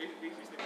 Existe